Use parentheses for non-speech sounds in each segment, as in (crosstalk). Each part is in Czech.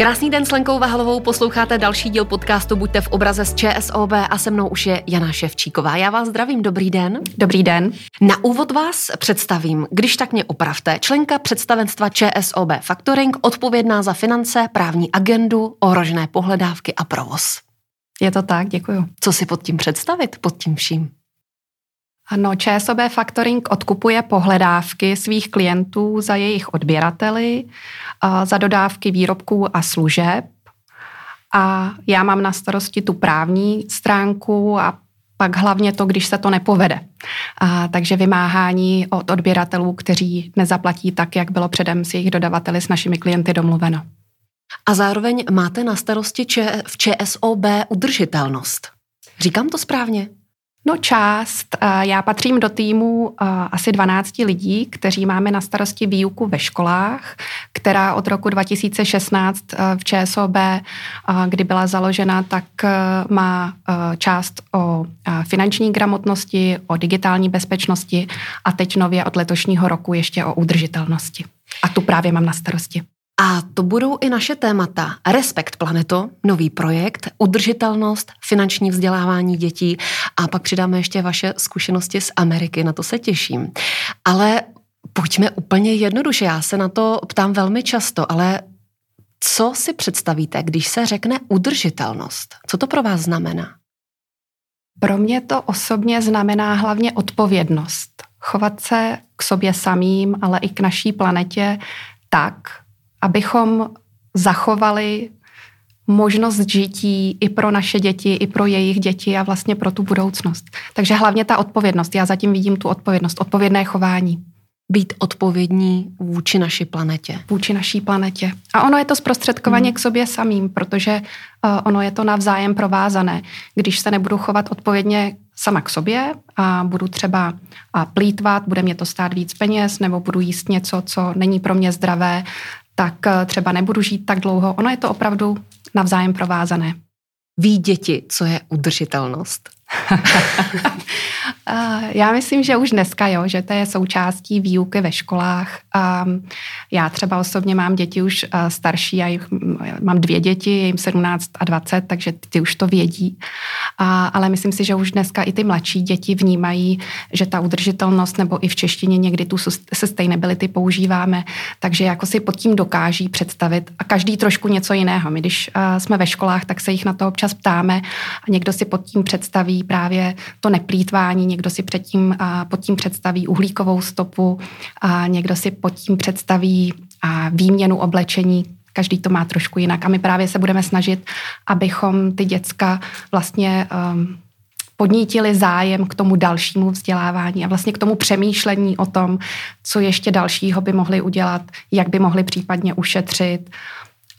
Krásný den s Lenkou Vahalovou, posloucháte další díl podcastu Buďte v obraze z ČSOB a se mnou už je Jana Ševčíková. Já vás zdravím, dobrý den. Dobrý den. Na úvod vás představím, když tak mě opravte, členka představenstva ČSOB Factoring, odpovědná za finance, právní agendu, ohrožené pohledávky a provoz. Je to tak, děkuju. Co si pod tím představit, pod tím vším? Ano, ČSOB Factoring odkupuje pohledávky svých klientů za jejich odběrateli, za dodávky výrobků a služeb. A já mám na starosti tu právní stránku a pak hlavně to, když se to nepovede. A, takže vymáhání od odběratelů, kteří nezaplatí tak, jak bylo předem s jejich dodavateli s našimi klienty domluveno. A zároveň máte na starosti v ČSOB udržitelnost. Říkám to správně? No část. Já patřím do týmu asi 12 lidí, kteří máme na starosti výuku ve školách, která od roku 2016 v ČSOB, kdy byla založena, tak má část o finanční gramotnosti, o digitální bezpečnosti a teď nově od letošního roku ještě o udržitelnosti. A tu právě mám na starosti. A to budou i naše témata. Respekt planeto, nový projekt, udržitelnost, finanční vzdělávání dětí a pak přidáme ještě vaše zkušenosti z Ameriky, na to se těším. Ale pojďme úplně jednoduše, já se na to ptám velmi často, ale co si představíte, když se řekne udržitelnost? Co to pro vás znamená? Pro mě to osobně znamená hlavně odpovědnost. Chovat se k sobě samým, ale i k naší planetě tak, abychom zachovali možnost žití i pro naše děti, i pro jejich děti a vlastně pro tu budoucnost. Takže hlavně ta odpovědnost. Já zatím vidím tu odpovědnost, odpovědné chování. Být odpovědní vůči naší planetě. Vůči naší planetě. A ono je to zprostředkovaně hmm. k sobě samým, protože uh, ono je to navzájem provázané. Když se nebudu chovat odpovědně sama k sobě a budu třeba plítvat, bude mě to stát víc peněz, nebo budu jíst něco, co není pro mě zdravé, tak eh, třeba nebudu žít tak dlouho. Ono je to opravdu navzájem provázané. Ví děti, co je udržitelnost? (laughs) Já myslím, že už dneska, jo, že to je součástí výuky ve školách. Já třeba osobně mám děti už starší, já jich, mám dvě děti, jim 17 a 20, takže ty už to vědí. Ale myslím si, že už dneska i ty mladší děti vnímají, že ta udržitelnost, nebo i v češtině někdy tu sustainability používáme, takže jako si pod tím dokáží představit a každý trošku něco jiného. My když jsme ve školách, tak se jich na to občas ptáme a někdo si pod tím představí právě to neplýtvání, někdo si předtím, pod tím představí uhlíkovou stopu, a někdo si pod tím představí výměnu oblečení, každý to má trošku jinak. A my právě se budeme snažit, abychom ty děcka vlastně um, podnítili zájem k tomu dalšímu vzdělávání a vlastně k tomu přemýšlení o tom, co ještě dalšího by mohli udělat, jak by mohli případně ušetřit.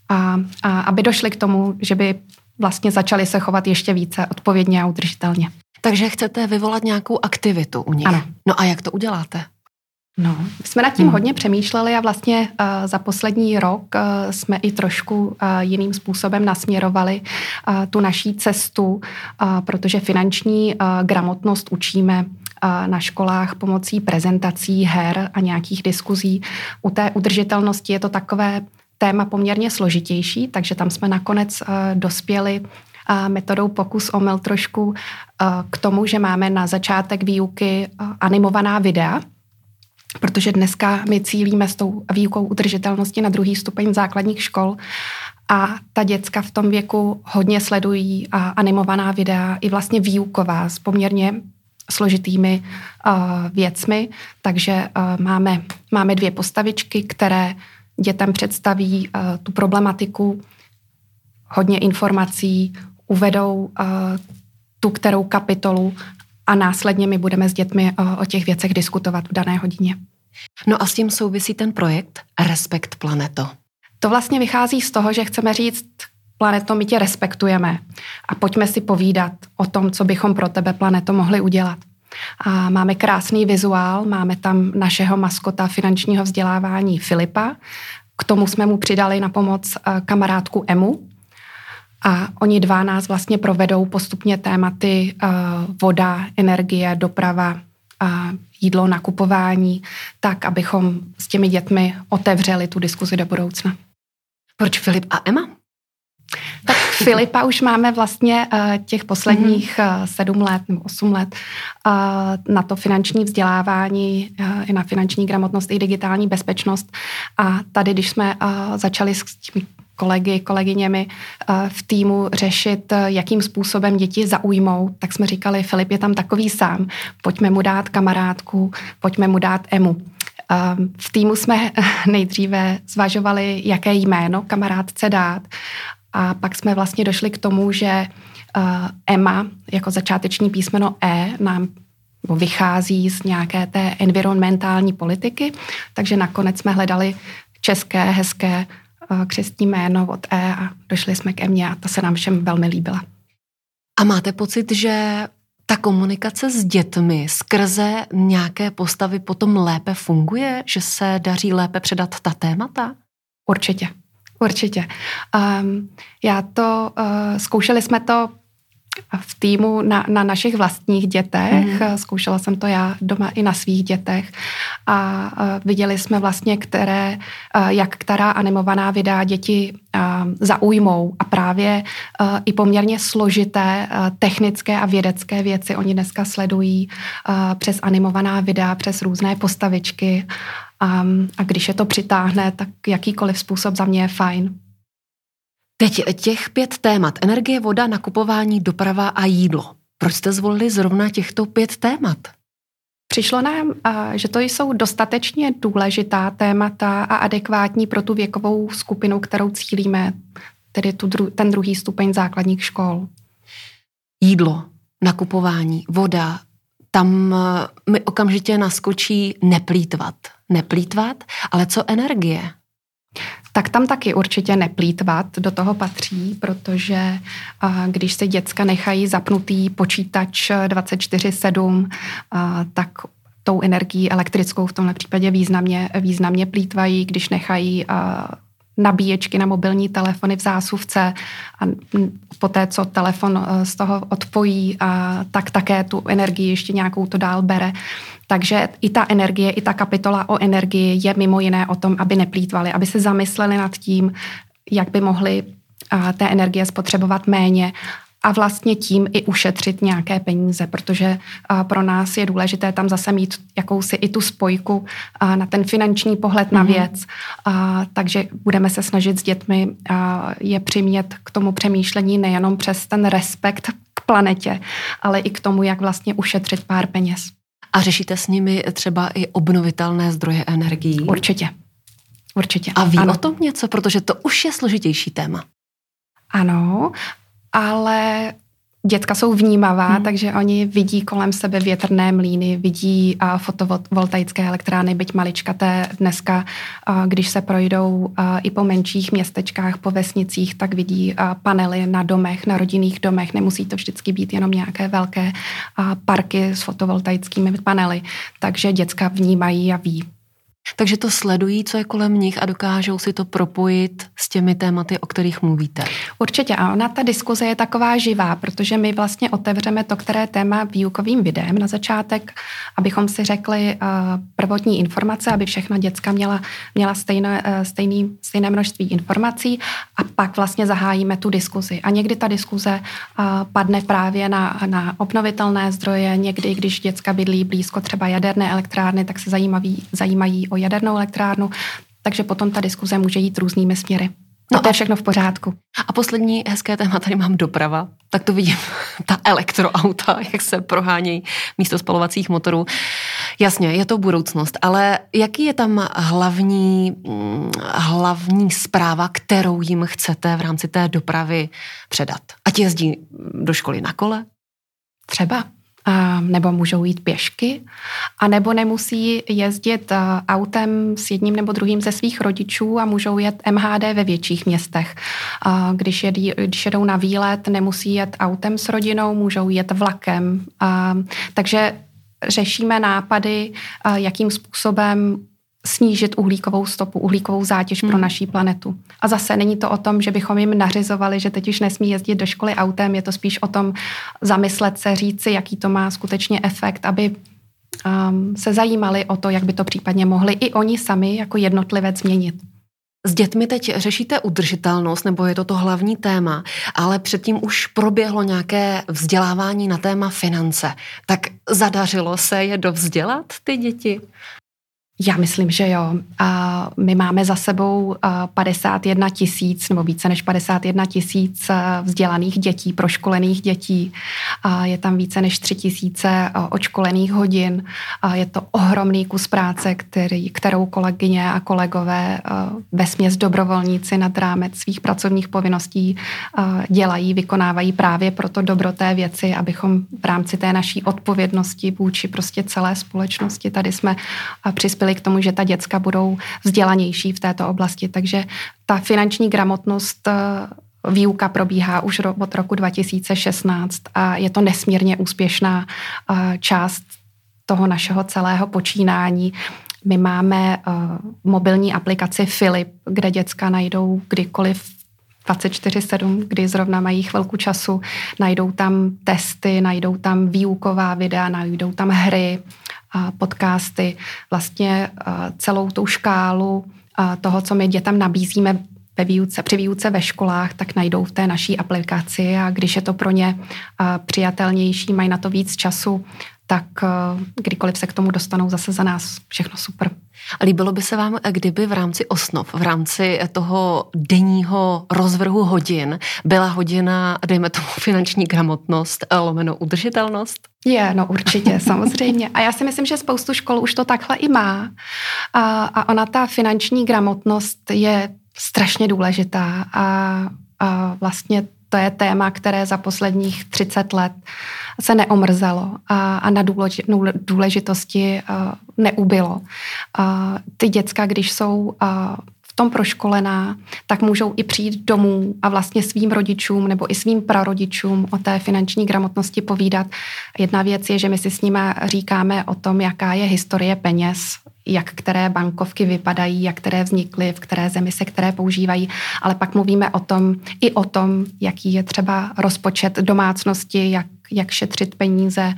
A, a aby došli k tomu, že by vlastně začali se chovat ještě více odpovědně a udržitelně. Takže chcete vyvolat nějakou aktivitu u nich. Ano. No a jak to uděláte? No, jsme nad tím hmm. hodně přemýšleli a vlastně uh, za poslední rok uh, jsme i trošku uh, jiným způsobem nasměrovali uh, tu naší cestu, uh, protože finanční uh, gramotnost učíme na školách pomocí prezentací, her a nějakých diskuzí. U té udržitelnosti je to takové téma poměrně složitější, takže tam jsme nakonec uh, dospěli uh, metodou pokus omyl trošku uh, k tomu, že máme na začátek výuky animovaná videa, protože dneska my cílíme s tou výukou udržitelnosti na druhý stupeň základních škol a ta děcka v tom věku hodně sledují animovaná videa i vlastně výuková s poměrně složitými věcmi, takže máme, máme dvě postavičky, které dětem představí uh, tu problematiku, hodně informací, uvedou uh, tu kterou kapitolu a následně my budeme s dětmi uh, o těch věcech diskutovat v dané hodině. No a s tím souvisí ten projekt Respekt Planeto. To vlastně vychází z toho, že chceme říct, planeto, my tě respektujeme a pojďme si povídat o tom, co bychom pro tebe, planeto, mohli udělat. A máme krásný vizuál, máme tam našeho maskota finančního vzdělávání Filipa. K tomu jsme mu přidali na pomoc eh, kamarádku Emu. A oni dva nás vlastně provedou postupně tématy uh, voda, energie, doprava, jídlo, nakupování, tak, abychom s těmi dětmi otevřeli tu diskuzi do budoucna. Proč Filip a Emma? Tak Filipa už máme vlastně uh, těch posledních uh, sedm let nebo osm let uh, na to finanční vzdělávání, i na finanční gramotnost, i digitální bezpečnost. A tady, když jsme začali s těmi kolegy, kolegyněmi v týmu řešit, jakým způsobem děti zaujmou, tak jsme říkali, Filip je tam takový sám, pojďme mu dát kamarádku, pojďme mu dát Emu. V týmu jsme (laughs) nejdříve zvažovali, jaké jméno kamarádce dát a pak jsme vlastně došli k tomu, že Emma jako začáteční písmeno E nám vychází z nějaké té environmentální politiky, takže nakonec jsme hledali české, hezké křestní jméno od E a došli jsme k Emě a ta se nám všem velmi líbila. A máte pocit, že ta komunikace s dětmi skrze nějaké postavy potom lépe funguje, že se daří lépe předat ta témata? Určitě, určitě. Um, já to, uh, zkoušeli jsme to v týmu na, na našich vlastních dětech. Mm. Zkoušela jsem to já doma i na svých dětech a uh, viděli jsme vlastně, které, uh, jak která animovaná videa děti uh, zaujmou a právě uh, i poměrně složité uh, technické a vědecké věci oni dneska sledují uh, přes animovaná videa, přes různé postavičky um, a když je to přitáhne, tak jakýkoliv způsob za mě je fajn. Teď těch pět témat. Energie, voda, nakupování, doprava a jídlo. Proč jste zvolili zrovna těchto pět témat? Přišlo nám, že to jsou dostatečně důležitá témata a adekvátní pro tu věkovou skupinu, kterou cílíme, tedy tu dru- ten druhý stupeň základních škol. Jídlo, nakupování, voda, tam mi okamžitě naskočí neplýtvat. Neplýtvat, ale co energie? tak tam taky určitě neplýtvat do toho patří, protože když se děcka nechají zapnutý počítač 24-7, tak tou energií elektrickou v tomhle případě významně, významně plítvají, když nechají nabíječky na mobilní telefony v zásuvce a poté, co telefon z toho odpojí, tak také tu energii ještě nějakou to dál bere. Takže i ta energie, i ta kapitola o energii je mimo jiné o tom, aby neplýtvali, aby se zamysleli nad tím, jak by mohli té energie spotřebovat méně a vlastně tím i ušetřit nějaké peníze, protože pro nás je důležité tam zase mít jakousi i tu spojku na ten finanční pohled na mhm. věc. Mm-hmm. Takže budeme se snažit s dětmi je přimět k tomu přemýšlení nejenom přes ten respekt k planetě, ale i k tomu, jak vlastně ušetřit pár peněz. A řešíte s nimi třeba i obnovitelné zdroje energií? Určitě. Určitě. A ví ano. o tom něco, protože to už je složitější téma. Ano, ale dětka jsou vnímavá, hmm. takže oni vidí kolem sebe větrné mlíny, vidí a fotovoltaické elektrárny, byť maličkaté dneska, a když se projdou a i po menších městečkách, po vesnicích, tak vidí a panely na domech, na rodinných domech. Nemusí to vždycky být jenom nějaké velké a parky s fotovoltaickými panely, takže děcka vnímají a ví. Takže to sledují, co je kolem nich a dokážou si to propojit s těmi tématy, o kterých mluvíte. Určitě a ona ta diskuze je taková živá, protože my vlastně otevřeme to, které téma výukovým videem na začátek, abychom si řekli uh, prvotní informace, aby všechna děcka měla, měla stejné, uh, stejný, stejné množství informací a pak vlastně zahájíme tu diskuzi. A někdy ta diskuze uh, padne právě na, na obnovitelné zdroje, někdy, když děcka bydlí blízko třeba jaderné elektrárny, tak se zajímaví, zajímají o jadernou elektrárnu, takže potom ta diskuze může jít různými směry. No to je všechno v pořádku. A poslední hezké téma, tady mám doprava. Tak to vidím, (laughs) ta elektroauta, (laughs) jak se prohánějí místo spalovacích motorů. Jasně, je to budoucnost, ale jaký je tam hlavní, mm, hlavní zpráva, kterou jim chcete v rámci té dopravy předat? Ať jezdí do školy na kole? Třeba nebo můžou jít pěšky, a nebo nemusí jezdit autem s jedním nebo druhým ze svých rodičů a můžou jet MHD ve větších městech. Když, jedí, když jedou na výlet, nemusí jet autem s rodinou, můžou jet vlakem. Takže řešíme nápady, jakým způsobem snížit uhlíkovou stopu, uhlíkovou zátěž hmm. pro naší planetu. A zase není to o tom, že bychom jim nařizovali, že teď už nesmí jezdit do školy autem, je to spíš o tom zamyslet se, říci, jaký to má skutečně efekt, aby um, se zajímali o to, jak by to případně mohli i oni sami jako jednotlivec změnit. S dětmi teď řešíte udržitelnost, nebo je to to hlavní téma, ale předtím už proběhlo nějaké vzdělávání na téma finance. Tak zadařilo se je dovzdělat, ty děti? Já myslím, že jo. A my máme za sebou 51 tisíc nebo více než 51 tisíc vzdělaných dětí, proškolených dětí. A je tam více než 3 tisíce očkolených hodin. A je to ohromný kus práce, který, kterou kolegyně a kolegové ve směs dobrovolníci nad rámec svých pracovních povinností dělají, vykonávají právě proto dobroté věci, abychom v rámci té naší odpovědnosti vůči prostě celé společnosti tady jsme přispěli přispěli k tomu, že ta děcka budou vzdělanější v této oblasti. Takže ta finanční gramotnost eh, Výuka probíhá už od roku 2016 a je to nesmírně úspěšná eh, část toho našeho celého počínání. My máme eh, mobilní aplikaci Filip, kde děcka najdou kdykoliv 24-7, kdy zrovna mají chvilku času, najdou tam testy, najdou tam výuková videa, najdou tam hry, podcasty, vlastně celou tou škálu toho, co my dětem nabízíme ve výuce, při výuce ve školách, tak najdou v té naší aplikaci. A když je to pro ně přijatelnější, mají na to víc času, tak kdykoliv se k tomu dostanou zase za nás všechno super. Líbilo by se vám, kdyby v rámci osnov, v rámci toho denního rozvrhu hodin byla hodina, dejme tomu, finanční gramotnost, lomeno udržitelnost? Je, no určitě, (laughs) samozřejmě. A já si myslím, že spoustu škol už to takhle i má. A, a ona, ta finanční gramotnost je strašně důležitá a, a vlastně to je téma, které za posledních 30 let se neomrzelo a, a na důležitosti neubylo. Ty děcka, když jsou v tom proškolená, tak můžou i přijít domů a vlastně svým rodičům nebo i svým prarodičům o té finanční gramotnosti povídat. Jedna věc je, že my si s nimi říkáme o tom, jaká je historie peněz, jak které bankovky vypadají, jak které vznikly, v které zemi se které používají, ale pak mluvíme o tom, i o tom, jaký je třeba rozpočet domácnosti, jak, jak šetřit peníze,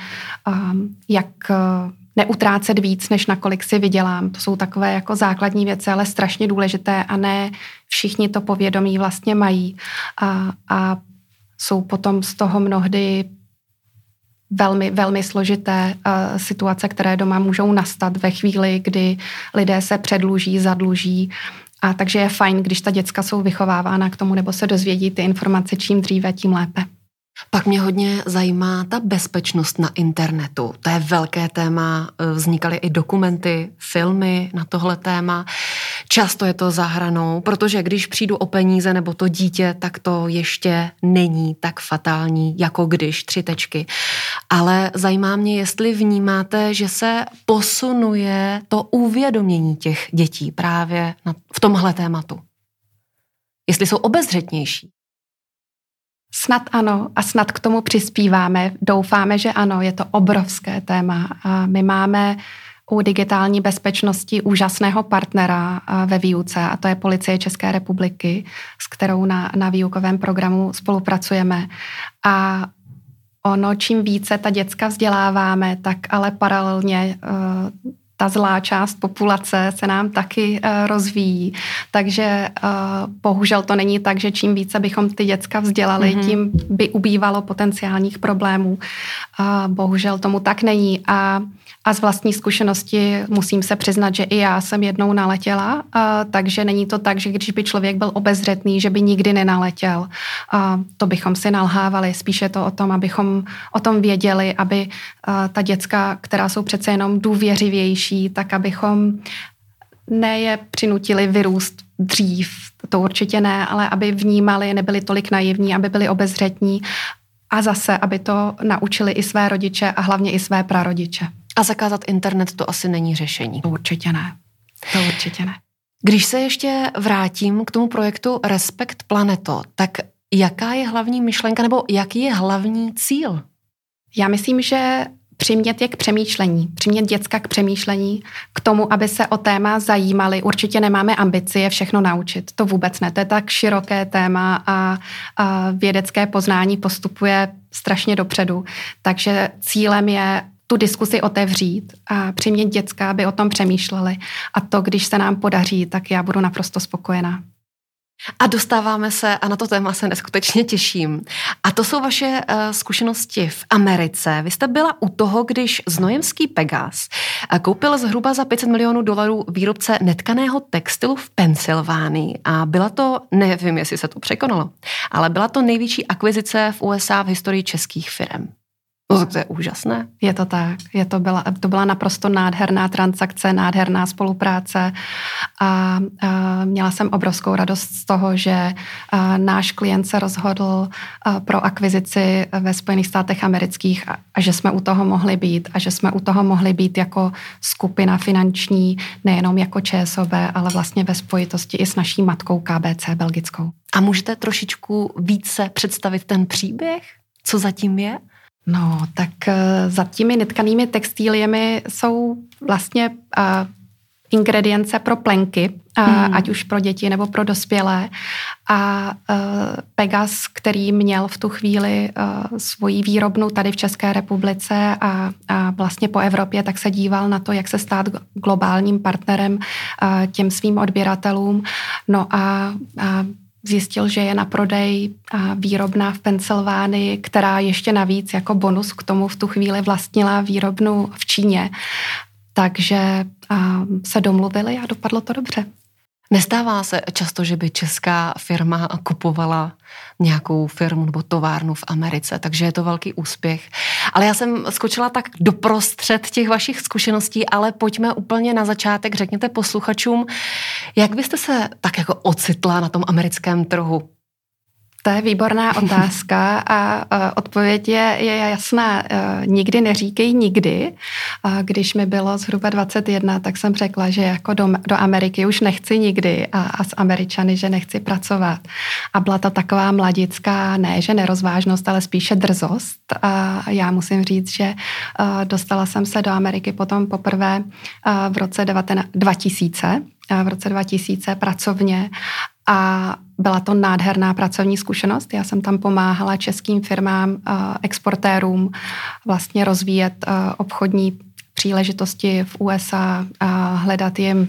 um, jak uh, neutrácet víc, než nakolik si vydělám. To jsou takové jako základní věci, ale strašně důležité a ne všichni to povědomí vlastně mají. A, a jsou potom z toho mnohdy velmi, velmi složité uh, situace, které doma můžou nastat ve chvíli, kdy lidé se předluží, zadluží. A takže je fajn, když ta děcka jsou vychovávána k tomu nebo se dozvědí ty informace čím dříve, tím lépe. Pak mě hodně zajímá ta bezpečnost na internetu. To je velké téma, vznikaly i dokumenty, filmy na tohle téma. Často je to zahranou, protože když přijdu o peníze nebo to dítě, tak to ještě není tak fatální, jako když tři tečky. Ale zajímá mě, jestli vnímáte, že se posunuje to uvědomění těch dětí právě v tomhle tématu. Jestli jsou obezřetnější. Snad ano a snad k tomu přispíváme. Doufáme, že ano, je to obrovské téma. A my máme u digitální bezpečnosti úžasného partnera ve výuce a to je Policie České republiky, s kterou na, na výukovém programu spolupracujeme. A ono, čím více ta děcka vzděláváme, tak ale paralelně uh, ta zlá část populace se nám taky uh, rozvíjí. Takže uh, bohužel to není tak, že čím více bychom ty děcka vzdělali, mm-hmm. tím by ubývalo potenciálních problémů. Uh, bohužel tomu tak není. A a z vlastní zkušenosti musím se přiznat, že i já jsem jednou naletěla, a, takže není to tak, že když by člověk byl obezřetný, že by nikdy nenaletěl. A, to bychom si nalhávali. Spíše to o tom, abychom o tom věděli, aby a, ta děcka, která jsou přece jenom důvěřivější, tak abychom ne je přinutili vyrůst dřív, to určitě ne, ale aby vnímali, nebyli tolik naivní, aby byli obezřetní a zase, aby to naučili i své rodiče a hlavně i své prarodiče. A zakázat internet to asi není řešení. To určitě ne. To určitě ne. Když se ještě vrátím k tomu projektu Respekt Planeto, tak jaká je hlavní myšlenka nebo jaký je hlavní cíl? Já myslím, že přimět je k přemýšlení, přimět děcka k přemýšlení, k tomu, aby se o téma zajímali. Určitě nemáme ambici je všechno naučit, to vůbec ne. To je tak široké téma a, a vědecké poznání postupuje strašně dopředu. Takže cílem je tu diskusi otevřít a přimět děcka, aby o tom přemýšleli. A to, když se nám podaří, tak já budu naprosto spokojená. A dostáváme se, a na to téma se neskutečně těším. A to jsou vaše uh, zkušenosti v Americe. Vy jste byla u toho, když znojemský Pegas uh, koupil zhruba za 500 milionů dolarů výrobce netkaného textilu v Pensylvánii. A byla to, nevím, jestli se to překonalo, ale byla to největší akvizice v USA v historii českých firm. No to je úžasné. Je to tak. Je to, byla, to byla naprosto nádherná transakce, nádherná spolupráce a, a měla jsem obrovskou radost z toho, že a, náš klient se rozhodl a, pro akvizici ve Spojených státech amerických a, a že jsme u toho mohli být a že jsme u toho mohli být jako skupina finanční, nejenom jako ČSOB, ale vlastně ve spojitosti i s naší matkou KBC belgickou. A můžete trošičku více představit ten příběh? Co zatím je? No, tak eh, za těmi netkanými textíliemi jsou vlastně uh, ingredience pro plenky, uh, mm. ať už pro děti nebo pro dospělé. A uh, Pegas, který měl v tu chvíli uh, svoji výrobnu tady v České republice a, a vlastně po Evropě, tak se díval na to, jak se stát globálním partnerem uh, těm svým odběratelům. No a, a zjistil, že je na prodej výrobna v Pensylvánii, která ještě navíc jako bonus k tomu v tu chvíli vlastnila výrobnu v Číně. Takže se domluvili a dopadlo to dobře. Nestává se často, že by česká firma kupovala nějakou firmu nebo továrnu v Americe, takže je to velký úspěch. Ale já jsem skočila tak doprostřed těch vašich zkušeností, ale pojďme úplně na začátek. Řekněte posluchačům, jak byste se tak jako ocitla na tom americkém trhu? To je výborná (laughs) otázka a odpověď je, je jasná. E, nikdy neříkej nikdy. Když mi bylo zhruba 21, tak jsem řekla, že jako do, do Ameriky už nechci nikdy a, a s Američany, že nechci pracovat. A byla to taková mladická, ne, že nerozvážnost, ale spíše drzost. A já musím říct, že e, dostala jsem se do Ameriky potom poprvé e, v roce 19, 2000 v roce 2000 pracovně a byla to nádherná pracovní zkušenost. Já jsem tam pomáhala českým firmám, eh, exportérům vlastně rozvíjet eh, obchodní příležitosti v USA, hledat jim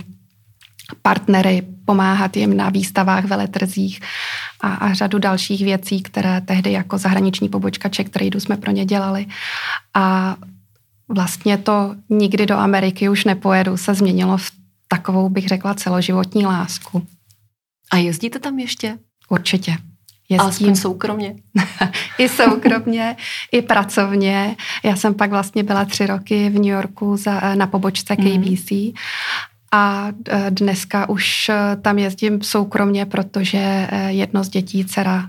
partnery, pomáhat jim na výstavách, veletrzích a, a řadu dalších věcí, které tehdy jako zahraniční pobočka Czech Tradu jsme pro ně dělali. A vlastně to nikdy do Ameriky už nepojedu, se změnilo v takovou, bych řekla, celoživotní lásku. A jezdíte tam ještě? Určitě. Jezdím. Alespoň soukromně. (laughs) I soukromně, i pracovně. Já jsem pak vlastně byla tři roky v New Yorku za, na pobočce KBC mm a e, dneska už e, tam jezdím soukromně, protože e, jedno z dětí, dcera,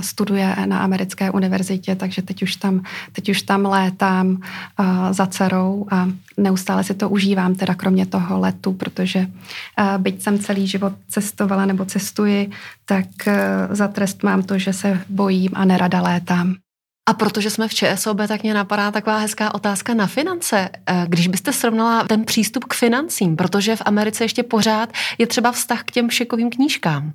studuje na americké univerzitě, takže teď už tam, teď už tam létám za dcerou a neustále si to užívám, teda kromě toho letu, protože byť jsem celý život cestovala nebo cestuji, tak za trest mám to, že se bojím a nerada létám. A protože jsme v ČSOB, tak mě napadá taková hezká otázka na finance. Eh, když byste srovnala ten přístup k financím, protože v Americe ještě pořád je třeba vztah k těm šekovým knížkám.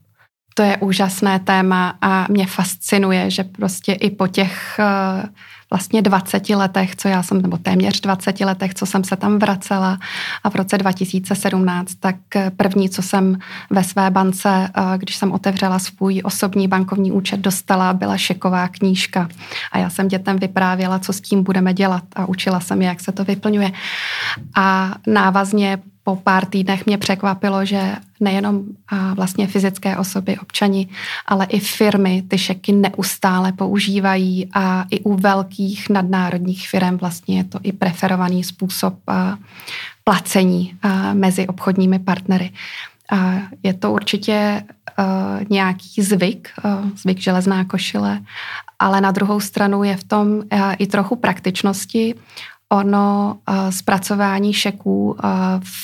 To je úžasné téma a mě fascinuje, že prostě i po těch uh, vlastně 20 letech, co já jsem, nebo téměř 20 letech, co jsem se tam vracela a v roce 2017, tak první, co jsem ve své bance, eh, když jsem otevřela svůj osobní bankovní účet, dostala, byla šeková knížka. A já jsem dětem vyprávěla, co s tím budeme dělat a učila jsem je, jak se to vyplňuje. A návazně po pár týdnech mě překvapilo, že nejenom vlastně fyzické osoby, občani, ale i firmy ty šeky neustále používají a i u velkých nadnárodních firm vlastně je to i preferovaný způsob placení mezi obchodními partnery. Je to určitě nějaký zvyk, zvyk železná košile, ale na druhou stranu je v tom i trochu praktičnosti. Ono zpracování šeků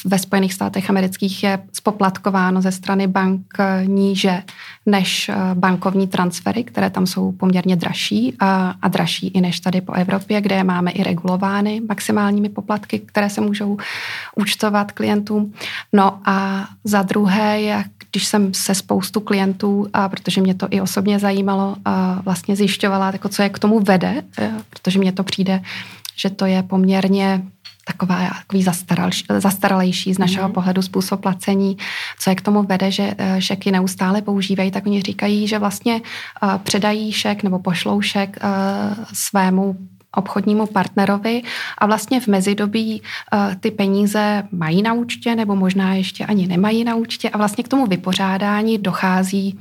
ve Spojených státech amerických je spoplatkováno ze strany bank níže než bankovní transfery, které tam jsou poměrně dražší a, dražší i než tady po Evropě, kde máme i regulovány maximálními poplatky, které se můžou účtovat klientům. No a za druhé, jak když jsem se spoustu klientů, a protože mě to i osobně zajímalo, a vlastně zjišťovala, jako co je k tomu vede, protože mě to přijde že to je poměrně taková, takový zastaral, zastaralejší z našeho mm. pohledu způsob placení. Co je k tomu vede, že eh, šeky neustále používají, tak oni říkají, že vlastně uh, předají šek nebo pošlou šek uh, svému obchodnímu partnerovi a vlastně v mezidobí uh, ty peníze mají na účtě nebo možná ještě ani nemají na účtě a vlastně k tomu vypořádání dochází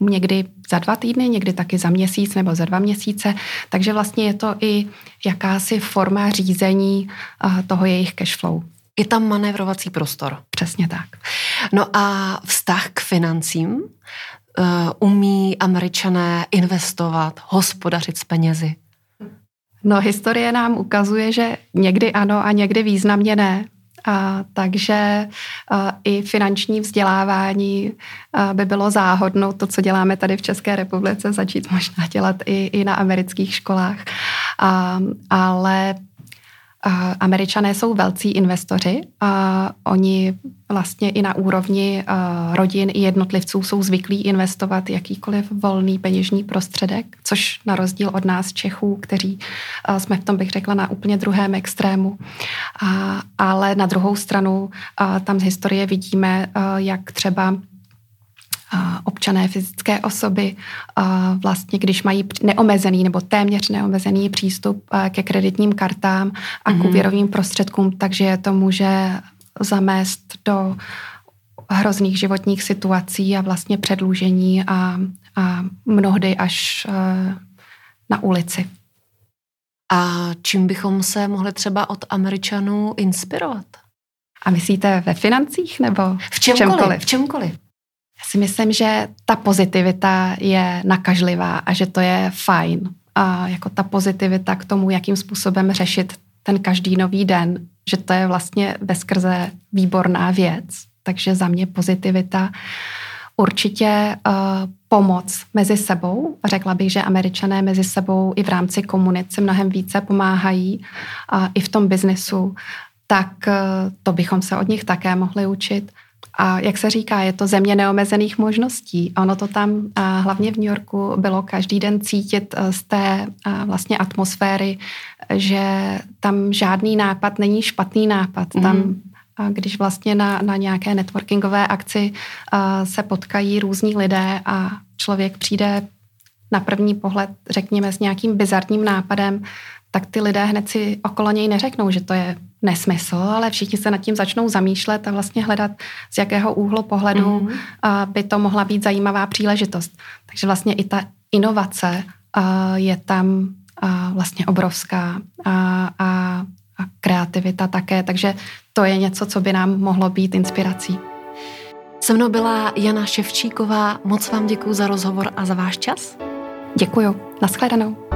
někdy za dva týdny, někdy taky za měsíc nebo za dva měsíce, takže vlastně je to i jakási forma řízení uh, toho jejich cashflow. Je tam manévrovací prostor. Přesně tak. No a vztah k financím? Uh, umí američané investovat, hospodařit s penězi? No, historie nám ukazuje, že někdy ano a někdy významně ne. A, takže a, i finanční vzdělávání by bylo záhodno to, co děláme tady v České republice, začít možná dělat i, i na amerických školách. A, ale Američané jsou velcí investoři a oni vlastně i na úrovni rodin i jednotlivců jsou zvyklí investovat jakýkoliv volný peněžní prostředek, což na rozdíl od nás Čechů, kteří jsme v tom, bych řekla, na úplně druhém extrému. Ale na druhou stranu tam z historie vidíme, jak třeba občané, fyzické osoby, vlastně když mají neomezený nebo téměř neomezený přístup ke kreditním kartám a mm-hmm. k mhm. úvěrovým prostředkům, takže je to může zamést do hrozných životních situací a vlastně předlužení a, a mnohdy až na ulici. A čím bychom se mohli třeba od Američanů inspirovat? A myslíte ve financích nebo v čemkoliv? V čemkoliv. V čemkoliv. Já si myslím, že ta pozitivita je nakažlivá a že to je fajn. A jako ta pozitivita k tomu, jakým způsobem řešit ten každý nový den, že to je vlastně bezkrze výborná věc. Takže za mě pozitivita určitě uh, pomoc mezi sebou. Řekla bych, že američané mezi sebou i v rámci komunit si mnohem více pomáhají uh, i v tom biznesu, tak uh, to bychom se od nich také mohli učit. A jak se říká, je to země neomezených možností. Ono to tam a hlavně v New Yorku bylo každý den cítit e, z té vlastně atmosféry, že tam žádný nápad není špatný nápad. Mm. Tam když vlastně na, na nějaké networkingové akci se potkají různí lidé a člověk přijde na první pohled, řekněme, s nějakým bizarním nápadem, tak ty lidé hned si okolo něj neřeknou, že to je nesmysl, ale všichni se nad tím začnou zamýšlet a vlastně hledat, z jakého úhlu pohledu mm-hmm. by to mohla být zajímavá příležitost. Takže vlastně i ta inovace je tam vlastně obrovská a, a, a kreativita také, takže to je něco, co by nám mohlo být inspirací. Se mnou byla Jana Ševčíková. Moc vám děkuji za rozhovor a za váš čas. Děkuju. Naschledanou.